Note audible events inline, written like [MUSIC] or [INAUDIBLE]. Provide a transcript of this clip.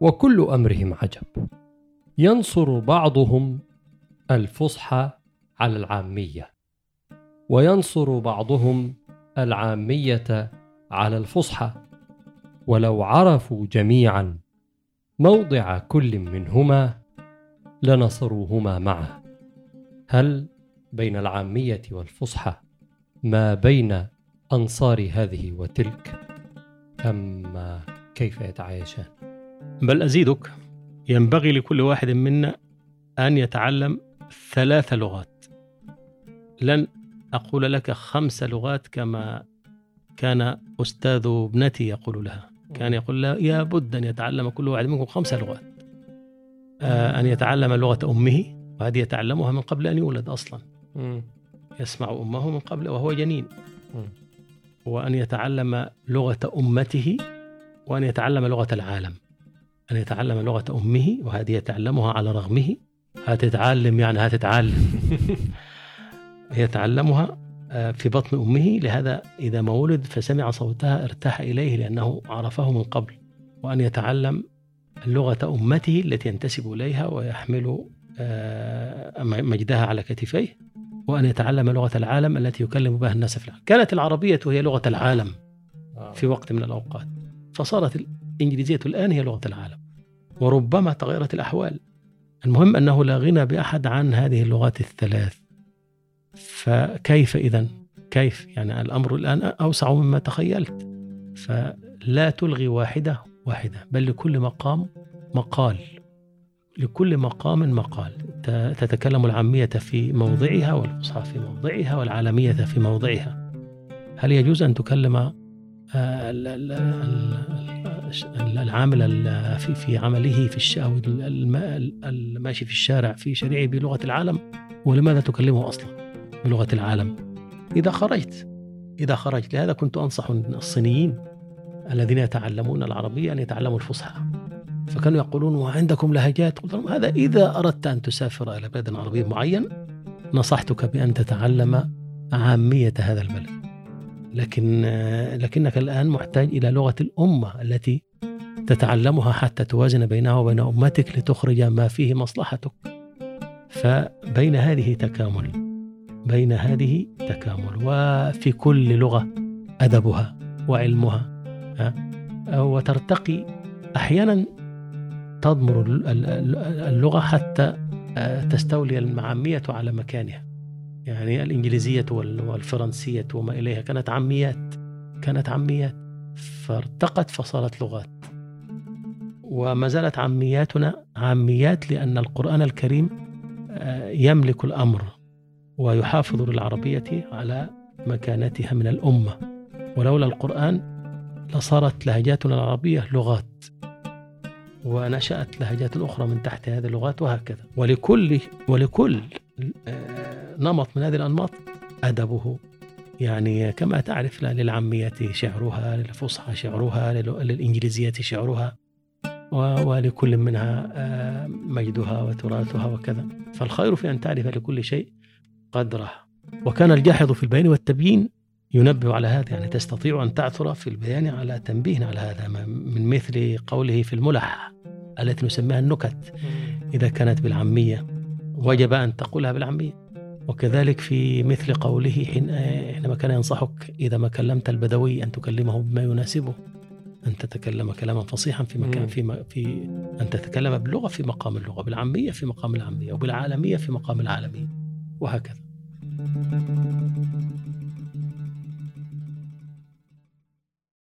وكل أمرهم عجب. ينصر بعضهم الفصحى على العامية وينصر بعضهم العامية على الفصحى. ولو عرفوا جميعا موضع كل منهما لنصروهما معه. هل بين العامية والفصحى ما بين أنصار هذه وتلك؟ ام كيف يتعايشان؟ بل أزيدك. ينبغي لكل واحد منا أن يتعلم ثلاث لغات. لن أقول لك خمس لغات كما كان أستاذ ابنتي يقول لها. كان يقول لها يا بد أن يتعلم كل واحد منكم خمس لغات. آه أن يتعلم لغة أمه وهذه يتعلمها من قبل أن يولد أصلا. يسمع أمه من قبل وهو جنين. وأن يتعلم لغة أمته وأن يتعلم لغة العالم. أن يتعلم لغة أمه وهذه يتعلمها على رغمه. هتتعلم يعني هتتعلم [LAUGHS] يتعلمها آه، في بطن أمه. لهذا إذا ما ولد فسمع صوتها ارتاح إليه لأنه عرفه من قبل. وأن يتعلم لغة أمته التي ينتسب إليها ويحمل آه، مجدها على كتفيه. وأن يتعلم لغة العالم التي يكلم بها الناس في العالم. كانت العربية هي لغة العالم في وقت من الأوقات. فصارت الإنجليزية الآن هي لغة العالم وربما تغيرت الأحوال. المهم أنه لا غنى بأحد عن هذه اللغات الثلاث. فكيف إذا كيف؟ يعني الأمر الآن أوسع مما تخيلت. فلا تلغي واحدة واحدة بل لكل مقام مقال. لكل مقام مقال. تتكلم العامية في موضعها والفصحى في موضعها والعالمية في موضعها. هل يجوز أن تكلم آه، العامل في في عمله في الشاو الماشي في الشارع في شريعه بلغة العالم ولماذا تكلمه أصلا بلغة العالم؟ إذا خرجت إذا خرجت. لهذا كنت أنصح الصينيين الذين يتعلمون العربية أن يتعلموا الفصحى. فكانوا يقولون وعندكم لهجات؟ قلت لهم هذا إذا أردت أن تسافر إلى بلد عربي معين نصحتك بأن تتعلم عامية هذا البلد. لكن لكنك الآن محتاج إلى لغة الأمة التي تتعلمها حتى توازن بينها وبين أمتك لتخرج ما فيه مصلحتك. فبين هذه تكامل بين هذه تكامل وفي كل لغة أدبها وعلمها وترتقي أحيانا تضمر اللغة حتى تستولي المعاميه على مكانها. يعني الإنجليزية والفرنسية وما إليها كانت عاميات كانت عاميات فارتقت فصارت لغات. وما زالت عامياتنا عاميات لأن القرآن الكريم آه، يملك الأمر ويحافظ للعربية على مكانتها من الأمة. ولولا القرآن لصارت لهجاتنا العربية لغات ونشأت لهجات أخرى من تحت هذه اللغات وهكذا. ولكل ولكل آه، نمط من هذه الأنماط أدبه. يعني كما تعرف للعامية شعرها للفصحى شعرها للإنجليزية شعرها ولكل منها آه، مجدها وتراثها وكذا. فالخير في أن تعرف لكل شيء قدره. وكان الجاحظ في البيان والتبيين ينبه على هذا. يعني تستطيع أن تعثر في البيان على تنبيه على هذا من مثل قوله في الملح التي نسميها النكت. إذا كانت بالعامية وجب أن تقولها بالعامية. وكذلك في مثل قوله حين حينما كان ينصحك إذا ما كلمت البدوي أن تكلمه بما يناسبه أن تتكلم كلاما فصيحا في مكان في في أن تتكلم باللغة في مقام اللغة بالعامية في مقام العامية وبالعالمية في مقام العالمية وهكذا.